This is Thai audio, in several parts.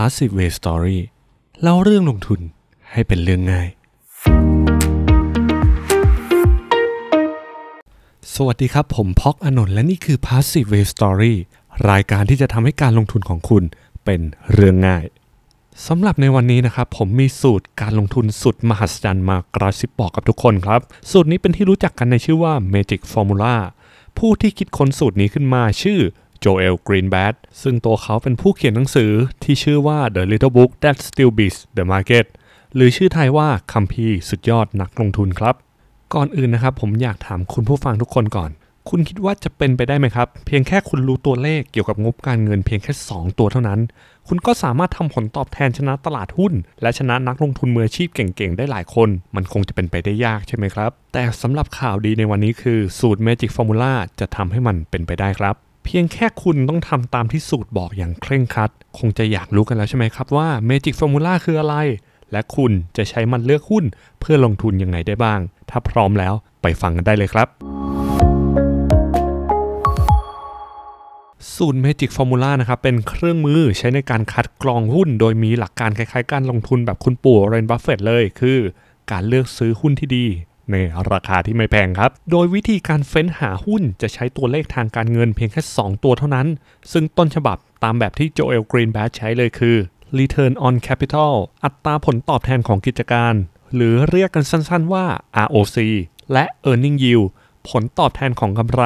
Passive Way Story เล่าเรื่องลงทุนให้เป็นเรื่องง่าย สวัสดีครับผมพ็อกอนนท์และนี่คือ Passive Way Story รายการที่จะทำให้การลงทุนของคุณเป็นเรื่องง่ายสำหรับในวันนี้นะครับผมมีสูตรการลงทุนสุดมหัศจรรย์มากระซิบบอกกับทุกคนครับ สูตรนี้เป็นที่รู้จักกันในชื่อว่า Magic Formula ผู้ที่คิดค้นสูตรนี้ขึ้นมาชื่อ โจเอลกรีนแบดซึ่งตัวเขาเป็นผู้เขียนหนังสือที่ชื่อว่า The Little Book That Still Beats the Market หรือชื่อไทยว่าคัมภีร์สุดยอดนักลงทุนครับ ก่อนอื่นนะครับผมอยากถามคุณผู้ฟังทุกคนก่อน คุณคิดว่าจะเป็นไปได้ไหมครับ เพียงแค่คุณรู้ตัวเลขเกี่ยวกับงบการเงินเพียงแค่ 2 ตัวเท่านั้น คุณก็สามารถทำผลตอบแทนชนะตลาดหุ้น และชนะนักลงทุนมืออาชีพเก่งๆ ได้หลายคน มันคงจะเป็นไปได้ยากใช่ไหมครับ แต่สำหรับข่าวดีในวันนี้คือสูตร Magic Formula จะทำให้มันเป็นไปได้ครับ เพียงแค่คุณต้องทำตามที่สูตรบอกอย่างเคร่งครัด คงจะอยากรู้กันแล้วใช่ไหมครับว่า Magic Formula คืออะไร และคุณจะใช้มันเลือกหุ้นเพื่อลงทุนยังไงได้บ้าง ถ้าพร้อมแล้วไปฟังกันได้เลยครับ สูตร Magic Formula นะครับเป็นเครื่องมือใช้ในการคัดกรองหุ้น โดยมีหลักการคล้ายๆ การลงทุนแบบคุณปู่ Warren Buffett เลย คือ การเลือกซื้อหุ้นที่ดี ในราคาที่ไม่แพงครับ โดยวิธีการเฟ้นหาหุ้นจะใช้ตัวเลขทางการเงินเพียงแค่ 2 ตัวเท่านั้น ซึ่งต้นฉบับตามแบบที่ Joel Greenblatt ใช้เลยคือ Return on Capital อัตราผลตอบแทนของกิจการ หรือเรียกกันสั้นๆว่า ROC และ Earning Yield ผลตอบแทนของกำไร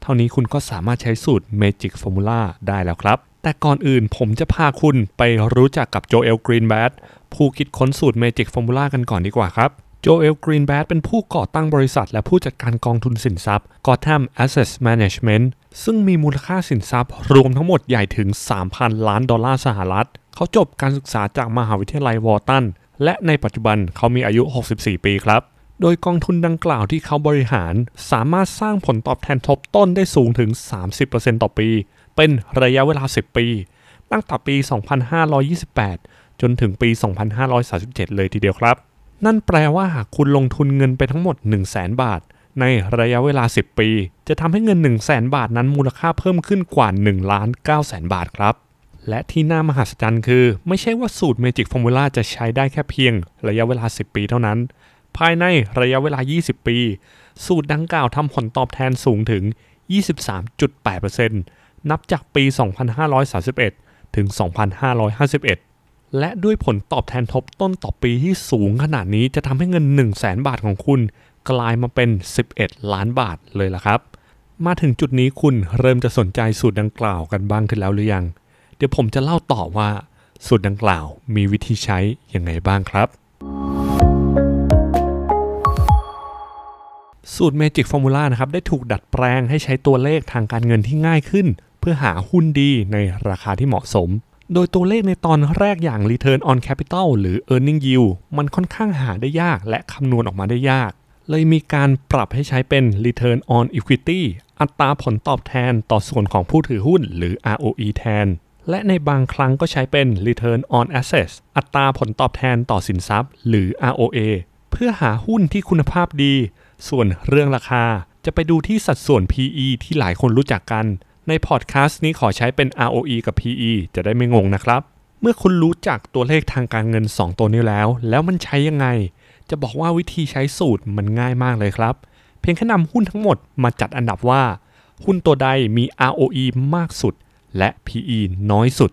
เท่านี้คุณก็สามารถใช้สูตร Magic Formula ได้แล้วครับ แต่ก่อนอื่นผมจะพาคุณไปรู้จักกับ Joel Greenblattผู้คิดค้นสูตร Magic Formula กันก่อนดีกว่าครับ โจเอลกรีนแบดเป็นผู้ก่อตั้งบริษัทและผู้จัดการกองทุนสินทรัพย์ Gotham Asset Management ซึ่งมีมูลค่าสินทรัพย์รวมทั้งหมดใหญ่ถึง 3,000 ล้านดอลลาร์สหรัฐ เขาจบการศึกษาจากมหาวิทยาลัยวอร์ตัน และในปัจจุบันเขามีอายุ 64 ปีครับ โดยกองทุนดังกล่าวที่เขาบริหารสามารถสร้างผลตอบแทนทบต้นได้สูงถึง 30%ต่อปี เป็นระยะเวลา 10 ปี ตั้งแต่ปี 2528 จนถึงปี 2537 เลยทีเดียวครับ นั่นแปลว่าหากคุณลงทุนเงินไปทั้งหมด 1 0 0 0 0แบาท ในระยะเวลา 10 ปี จะทำให้เงิน 1 0 0 0 0แบาทนั้นมูลค่าเพิ่มขึ้นกว่า1ล้าน9แสนบาทครับ และที่น่ามหัศจรรย์คือ ไม่ใช่ว่าสูตร Magic Formula จะใช้ได้แค่เพียง ระยะเวลา 10 ปีเท่านั้น ภายในระยะเวลา 20 ปี สูตรดังกล่าวทำผลตอบแทนสูงถึง 23.8%นับจากปี 2531 ถึง 2551 และด้วยผลตอบแทนทบต้นต่อปีที่สูงขนาดนี้จะทำให้เงิน 1 0 0 0 0แบาทของคุณ กลายมาเป็น 11 ล้านบาทเลยล่ะครับ มาถึงจุดนี้คุณเริ่มจะสนใจสูตรดังกล่าวกันบ้างขึ้นแล้วหรือยัง เดี๋ยวผมจะเล่าต่อว่าสูตรดังกล่าวมีวิธีใช้ยังไงบ้างครับ สูตร Magic Formula นะครับได้ถูกดัดแปลงให้ใช้ตัวเลขทางการเงินที่ง่ายขึ้น เพื่อหาหุ้นดีในราคาที่เหมาะสม โดยตัวเลขในตอนแรกอย่าง Return on Capital หรือ Earning Yield มันค่อนข้างหาได้ยากและคำนวณออกมาได้ยาก เลยมีการปรับให้ใช้เป็น Return on Equity อัตราผลตอบแทนต่อส่วนของผู้ถือหุ้นหรือ ROE แทน และในบางครั้งก็ใช้เป็น Return on Assets อัตราผลตอบแทนต่อสินทรัพย์ หรือ ROA เพื่อหาหุ้นที่คุณภาพดี ส่วนเรื่องราคาจะไปดูที่สัดส่วน PE ที่หลายคนรู้จักกัน ในพอดแคสต์นี้ขอใช้เป็น ROE กับ PE จะได้ไม่งงนะครับ เมื่อคุณรู้จักตัวเลขทางการเงิน 2 ตัวนี้แล้ว แล้วมันใช้ยังไง จะบอกว่าวิธีใช้สูตรมันง่ายมากเลยครับ เพียงแค่นำหุ้นทั้งหมดมาจัดอันดับว่า หุ้นตัวใดมี ROE มากสุด และ PE น้อยสุด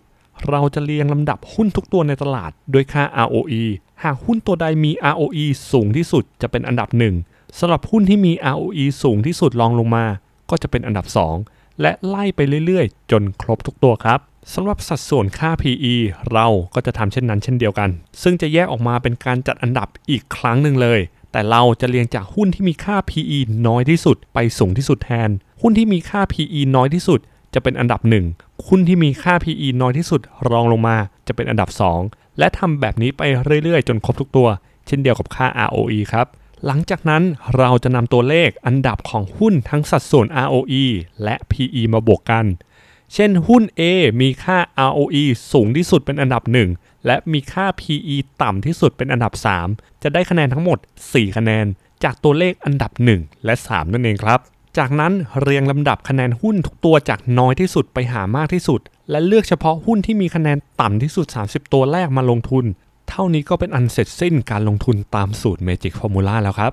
เราจะเรียงลำดับหุ้นทุกตัวในตลาดด้วยค่า ROE หากหุ้นตัวใดมี ROE สูงที่สุดจะเป็นอันดับหนึ่งสำหรับหุ้นที่มี ROE สูงที่สุดรองลงมา ก็จะเป็นอันดับ 2 และไล่ไปเรื่อยๆ จนครบทุกตัวครับสำหรับสัดส่วนค่า PE เราก็จะทำเช่นนั้นเช่นเดียวกัน ซึ่งจะแยกออกมาเป็นการจัดอันดับอีกครั้งหนึ่งเลย แต่เราจะเรียงจากหุ้นที่มีค่า PE น้อยที่สุด ไปสูงที่สุดแทน หุ้นที่มีค่า PE น้อยที่สุด จะเป็นอันดับ 1 หุ้นที่มีค่า PE น้อยที่สุด รองลงมาจะเป็นอันดับ 2 และทำแบบนี้ไปเรื่อยๆ จนครบทุกตัว เช่นเดียวกับค่า ROE ครับ หลังจากนั้นเราจะนำตัวเลขอันดับของหุ้นทั้งสัดส่วน ROE และ PE มาบวกกัน เช่นหุ้น A มีค่า ROE สูงที่สุดเป็นอันดับ 1 และมีค่า PE ต่ำที่สุดเป็นอันดับ 3 จะได้คะแนนทั้งหมด 4 คะแนน จากตัวเลขอันดับ 1 และ 3 นั่นเองครับ จากนั้นเรียงลำดับคะแนนหุ้นทุกตัวจากน้อยที่สุดไปหามากที่สุด และเลือกเฉพาะหุ้นที่มีคะแนนต่ำที่สุด 30 ตัวแรกมาลงทุน เท่านี้ก็เป็นอันเสร็จสิ้นการลงทุนตามสูตร Magic Formula แล้วครับ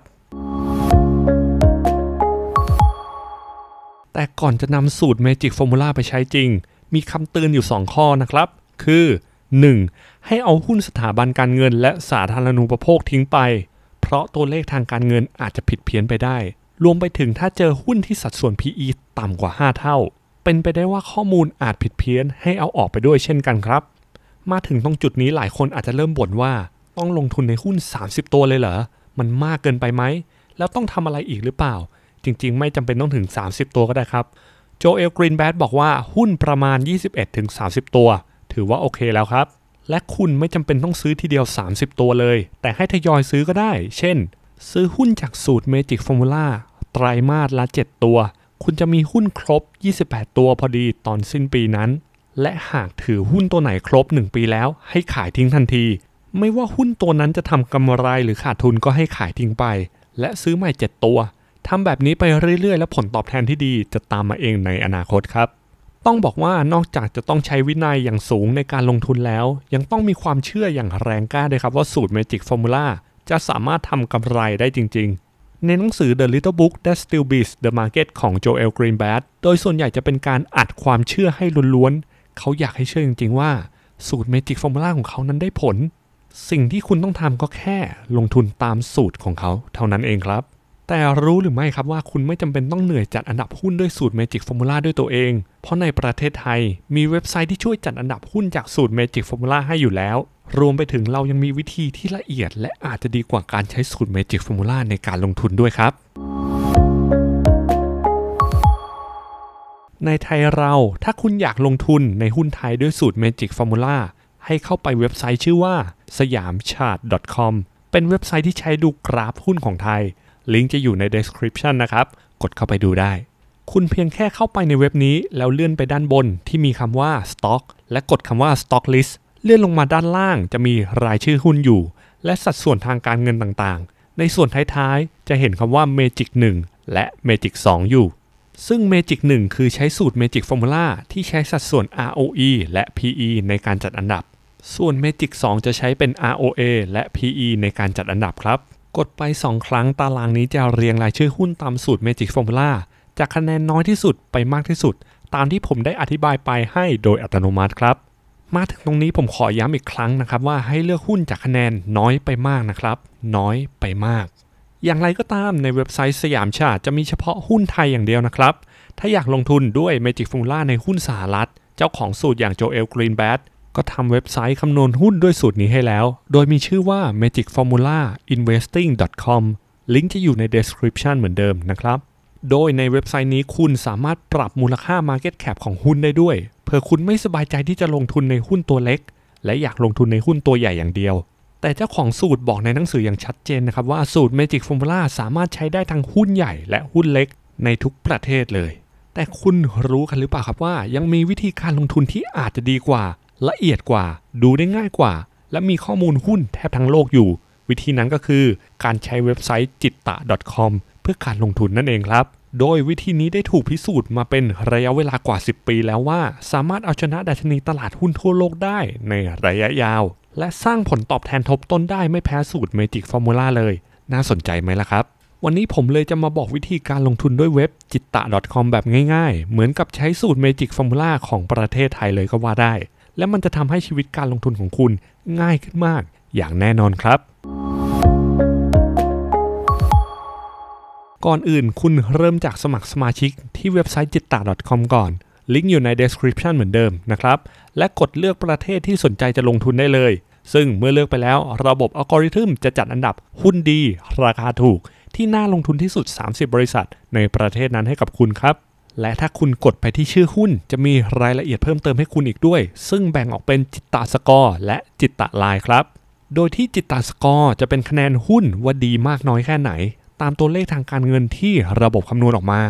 แต่ก่อนจะนำสูตร Magic Formula ไปใช้จริง มีคำเตือนอยู่ 2 ข้อนะครับ คือ 1. ให้เอาหุ้นสถาบันการเงินและสาธารณูปโภคทิ้งไป เพราะตัวเลขทางการเงินอาจจะผิดเพี้ยนไปได้ รวมไปถึงถ้าเจอหุ้นที่สัดส่วน PE ต่ำกว่า 5 เท่า เป็นไปได้ว่าข้อมูลอาจผิดเพี้ยนให้เอาออกไปด้วยเช่นกันครับ มาถึงตรงจุดนี้หลายคนอาจจะเริ่มบ่นว่าต้องลงทุนในหุ้น 30 ตัวเลยเหรอ มันมากเกินไปไหม แล้วต้องทำอะไรอีกหรือเปล่า จริงๆ ไม่จำเป็นต้องถึง 30 ตัวก็ได้ครับโจเอลกรีนแบดบอกว่าหุ้นประมาณ 21-30 ตัว ถือว่าโอเคแล้วครับ และคุณไม่จำเป็นต้องซื้อทีเดียว 30 ตัวเลย แต่ให้ทยอยซื้อก็ได้ เช่น ซื้อหุ้นจากสูตร Magic Formula ไตรมาสละ 7 ตัว คุณจะมีหุ้นครบ 28 ตัวพอดีตอนสิ้นปีนั้น และหากถือหุ้นตัวไหนครบ 1 ปีแล้ว ให้ขายทิ้งทันที ไม่ว่าหุ้นตัวนั้นจะทำกำไรหรือขาดทุนก็ให้ขายทิ้งไป และซื้อใหม่ 7 ตัวทำแบบนี้ไปเรื่อยๆ แล้วผลตอบแทนที่ดีจะตามมาเองในอนาคตครับ ต้องบอกว่านอกจากจะต้องใช้วินัยอย่างสูงในการลงทุนแล้ว ยังต้องมีความเชื่ออย่างแรงกล้าด้วยครับว่าสูตร Magic Formula จะสามารถทำกำไรได้จริงๆในหนังสือ The Little Book That Still Beats the Market ของ Joel Greenblatt โดยส่วนใหญ่จะเป็นการอัดความเชื่อให้ล้วนๆ เขาอยากให้เชื่อจริง ๆ ว่าสูตร Magic Formula ของเขานั้นได้ผล สิ่งที่คุณต้องทำก็แค่ลงทุนตามสูตรของเขาเท่านั้นเองครับ แต่รู้หรือไม่ครับว่าคุณไม่จำเป็นต้องเหนื่อยจัดอันดับหุ้นด้วยสูตร Magic Formula ด้วยตัวเอง เพราะในประเทศไทยมีเว็บไซต์ที่ช่วยจัดอันดับหุ้นจากสูตร Magic Formula ให้อยู่แล้ว รวมไปถึงเรายังมีวิธีที่ละเอียด และอาจจะดีกว่าการใช้สูตร Magic Formula ในการลงทุนด้วยครับ ในไทยเราถ้าคุณอยากลงทุนในหุ้นไทยด้วยสูตร Magic Formula ให้เข้าไปเว็บไซต์ชื่อว่าสยามชาร์ต .com เป็นเว็บไซต์ที่ใช้ดูกราฟหุ้นของไทย ลิงก์จะอยู่ใน description นะครับ กดเข้าไปดูได้ คุณเพียงแค่เข้าไปในเว็บนี้ แล้วเลื่อนไปด้านบนที่มีคำว่า Stock และกดคำว่า Stock List เลื่อนลงมาด้านล่างจะมีรายชื่อหุ้นอยู่ และสัดส่วนทางการเงินต่างๆ ในส่วนท้ายๆ จะเห็นคำว่า Magic 1 และ Magic 2 อยู่ ซึ่ง Magic 1 คือใช้สูตร Magic Formula ที่ใช้สัดส่วน ROE และ PE ในการจัดอันดับ ส่วน Magic 2 จะใช้เป็น ROA และ PE ในการจัดอันดับครับ กดไป 2 ครั้งตารางนี้จะเรียงรายชื่อหุ้นตามสูตร Magic Formula จากคะแนนน้อยที่สุดไปมากที่สุด ตามที่ผมได้อธิบายไปให้โดยอัตโนมัติครับ มาถึงตรงนี้ผมขอย้ำอีกครั้งนะครับว่าให้เลือกหุ้นจากคะแนนน้อยไปมากนะครับ น้อยไปมาก อย่างไรก็ตามในเว็บไซต์สยามชาติจะมีเฉพาะหุ้นไทยอย่างเดียวนะครับ ถ้าอยากลงทุนด้วย Magic Formula ในหุ้นสหรัฐ เจ้าของสูตรอย่างโจเอลกรีนแบดก็ทำเว็บไซต์คำนวณหุ้นด้วยสูตรนี้ให้แล้ว โดยมีชื่อว่า Magic Formula Investing com ลิงก์จะอยู่ใน description เหมือนเดิมนะครับ โดยในเว็บไซต์นี้คุณสามารถปรับมูลค่า Market Cap ของหุ้นได้ด้วย เผื่อคุณไม่สบายใจที่จะลงทุนในหุ้นตัวเล็ก และอยากลงทุนในหุ้นตัวใหญ่อย่างเดียว แต่เจ้าของสูตรบอกในหนังสืออย่างชัดเจนนะครับว่าสูตร Magic Formula สามารถใช้ได้ทั้งหุ้นใหญ่และหุ้นเล็กในทุกประเทศเลย แต่คุณรู้กันหรือเปล่าครับว่า ยังมีวิธีการลงทุนที่อาจจะดีกว่า ละเอียดกว่า ดูได้ง่ายกว่า และมีข้อมูลหุ้นแทบทั้งโลกอยู่ วิธีนั้นก็คือการใช้เว็บไซต์จิตตะ .com เพื่อการลงทุนนั่นเองครับ โดยวิธีนี้ได้ถูกพิสูจน์มาเป็นระยะเวลากว่า 10 ปีแล้วว่า สามารถเอาชนะดัชนีตลาดหุ้นทั่วโลกได้ในระยะยาว และสร้างผลตอบแทนทบต้นได้ไม่แพ้สูตร Magic Formula เลย น่าสนใจไหมล่ะครับ วันนี้ผมเลยจะมาบอกวิธีการลงทุนด้วยเว็บจิตตะ .com แบบง่ายๆ เหมือนกับใช้สูตร Magic Formula ของประเทศไทยเลยก็ว่าได้ และมันจะทำให้ชีวิตการลงทุนของคุณง่ายขึ้นมาก อย่างแน่นอนครับก่อนอื่นคุณเริ่มจากสมัครสมาชิกที่เว็บไซต์จิตตะ .com ก่อน ลิงก์อยู่ใน description เหมือนเดิมนะครับ และกดเลือกประเทศที่สนใจจะลงทุนได้เลย ซึ่งเมื่อเลือกไปแล้วระบบอัลกอริทึมจะจัดอันดับหุ้นดี ราคาถูก ที่น่าลงทุนที่สุด 30 บริษัท ในประเทศนั้นให้กับคุณครับและถ้าคุณกดไปที่ชื่อหุ้น จะมีรายละเอียดเพิ่มเติมให้คุณอีกด้วย ซึ่งแบ่งออกเป็นจิตตะสกอร์และจิตตะลน์ครับ โดยที่จิตตะสกอร์จะเป็นคะแนนหุ้นว่าดีมากน้อยแค่ไหน ตามตัวเลขทางการเงินที่ระบบคำนวณออกมา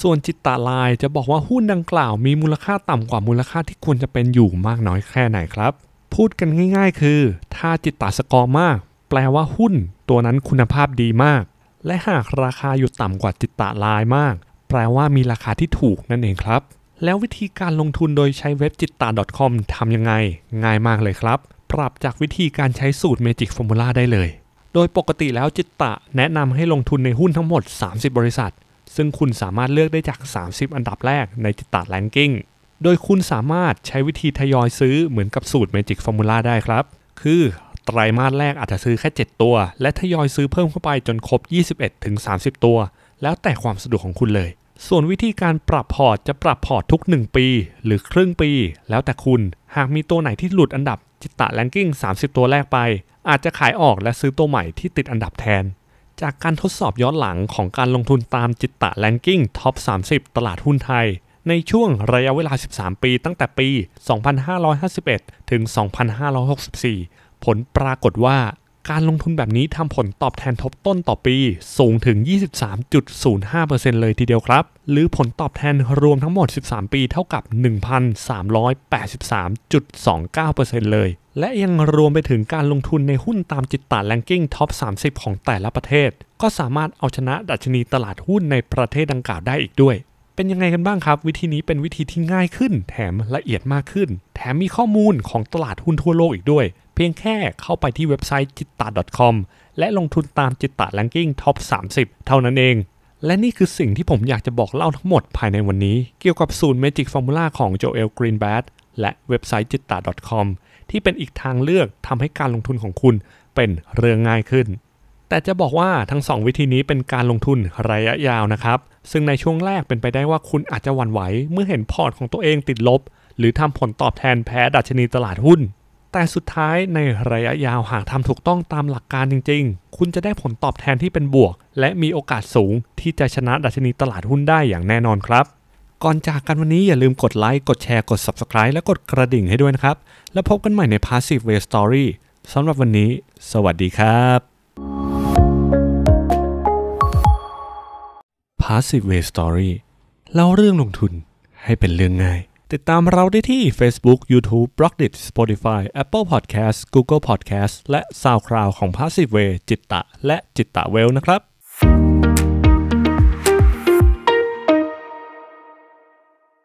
ส่วนจิตตาลายจะบอกว่าหุ้นดังกล่าวมีมูลค่าต่ำกว่ามูลค่าที่ควรจะเป็นอยู่มากน้อยแค่ไหนครับ พูดกันง่าย ๆ คือ ถ้าจิตตาสกอร์มาก แปลว่าหุ้น ตัวนั้นคุณภาพดีมาก และหากราคาอยู่ต่ำกว่าจิตตาลายมาก แปลว่ามีราคาที่ถูกนั่นเองครับ แล้ววิธีการลงทุนโดยใช้เว็บจิตตา .com ทำยังไง ง่ายมากเลยครับ ปรับจากวิธีการใช้สูตร Magic Formula ได้เลย โดยปกติแล้วจิตตะแนะนำให้ลงทุนในหุ้นทั้งหมด 30 บริษัท ซึ่งคุณสามารถเลือกได้จาก 30 อันดับแรกในจิตตะแลนกิ้ง โดยคุณสามารถใช้วิธีทยอยซื้อเหมือนกับสูตร Magic Formula ได้ครับ คือไตรมาสแรกอาจจะซื้อแค่ 7 ตัว และทยอยซื้อเพิ่มเข้าไปจนครบ 21-30 ตัว แล้วแต่ความสะดวกของคุณเลย ส่วนวิธีการปรับพอร์ตจะปรับพอร์ตทุก 1 ปี หรือครึ่งปี แล้วแต่คุณ หากมีตัวไหนที่หลุดอันดับ Jitta Ranking 30 ตัวแรกไป อาจจะขายออกและซื้อตัวใหม่ที่ติดอันดับแทน จากการทดสอบย้อนหลังของการลงทุนตาม Jitta Ranking top 30 ตลาดหุ้นไทย ในช่วงระยะเวลา 13 ปีตั้งแต่ปี 2551 ถึง 2564 ผลปรากฏว่าการลงทุนแบบนี้ทำผลตอบแทนทบต้นต่อปี สูงถึง 23.05%เลยทีเดียวครับ หรือผลตอบแทนรวมทั้งหมด 13 ปีเท่ากับ 1,383.29%เลย และยังรวมไปถึงการลงทุนในหุ้นตามจิตตาแลนกิ้งท็อป 30 ของแต่ละประเทศ ก็สามารถเอาชนะดัชนีตลาดหุ้นในประเทศดังกล่าวได้อีกด้วย เป็นยังไงกันบ้างครับ วิธีนี้เป็นวิธีที่ง่ายขึ้น แถมละเอียดมากขึ้น แถมมีข้อมูลของตลาดหุ้นทั่วโลกอีกด้วย เพียงแค่เข้าไปที่เว็บไซต์จิตตา .com และลงทุนตาม Jitta Ranking Top 30 เท่านั้นเองและนี่คือสิ่งที่ผมอยากจะบอกเล่าทั้งหมดภายในวันนี้ เกี่ยวกับสูตร Magic Formula ของ Joel Greenblatt และเว็บไซต์จิตตา .com ที่เป็นอีกทางเลือกทำให้การลงทุนของคุณเป็นเรื่องง่ายขึ้น แต่จะบอกว่าทั้ง 2 วิธีนี้เป็นการลงทุนระยะยาวนะครับ ซึ่งในช่วงแรกเป็นไปได้ว่าคุณอาจจะหวั่นไหว เมื่อเห็นพอร์ตของตัวเองติดลบ หรือทำผลตอบแทนแพ้ดัชนีตลาดหุ้น แต่สุดท้ายในระยะยาวหากทำถูกต้องตามหลักการจริง ๆ คุณจะได้ผลตอบแทนที่เป็นบวก และมีโอกาสสูงที่จะชนะดัชนีตลาดหุ้นได้อย่างแน่นอนครับ ก่อนจากกันวันนี้อย่าลืมกดไลค์ กดแชร์ กด Subscribe และกดกระดิ่งให้ด้วยนะครับ แล้วพบกันใหม่ใน Passive Way Story สำหรับวันนี้ สวัสดีครับ Passive Way Story เล่าเรื่องลงทุนให้เป็นเรื่องง่าย ติดตามเราได้ที่ Facebook, YouTube, b l o g d i t Spotify, Apple Podcast, Google Podcast และ SoundCloud ของ Passive Way จิตตะ และจิตตะเวลนะครับ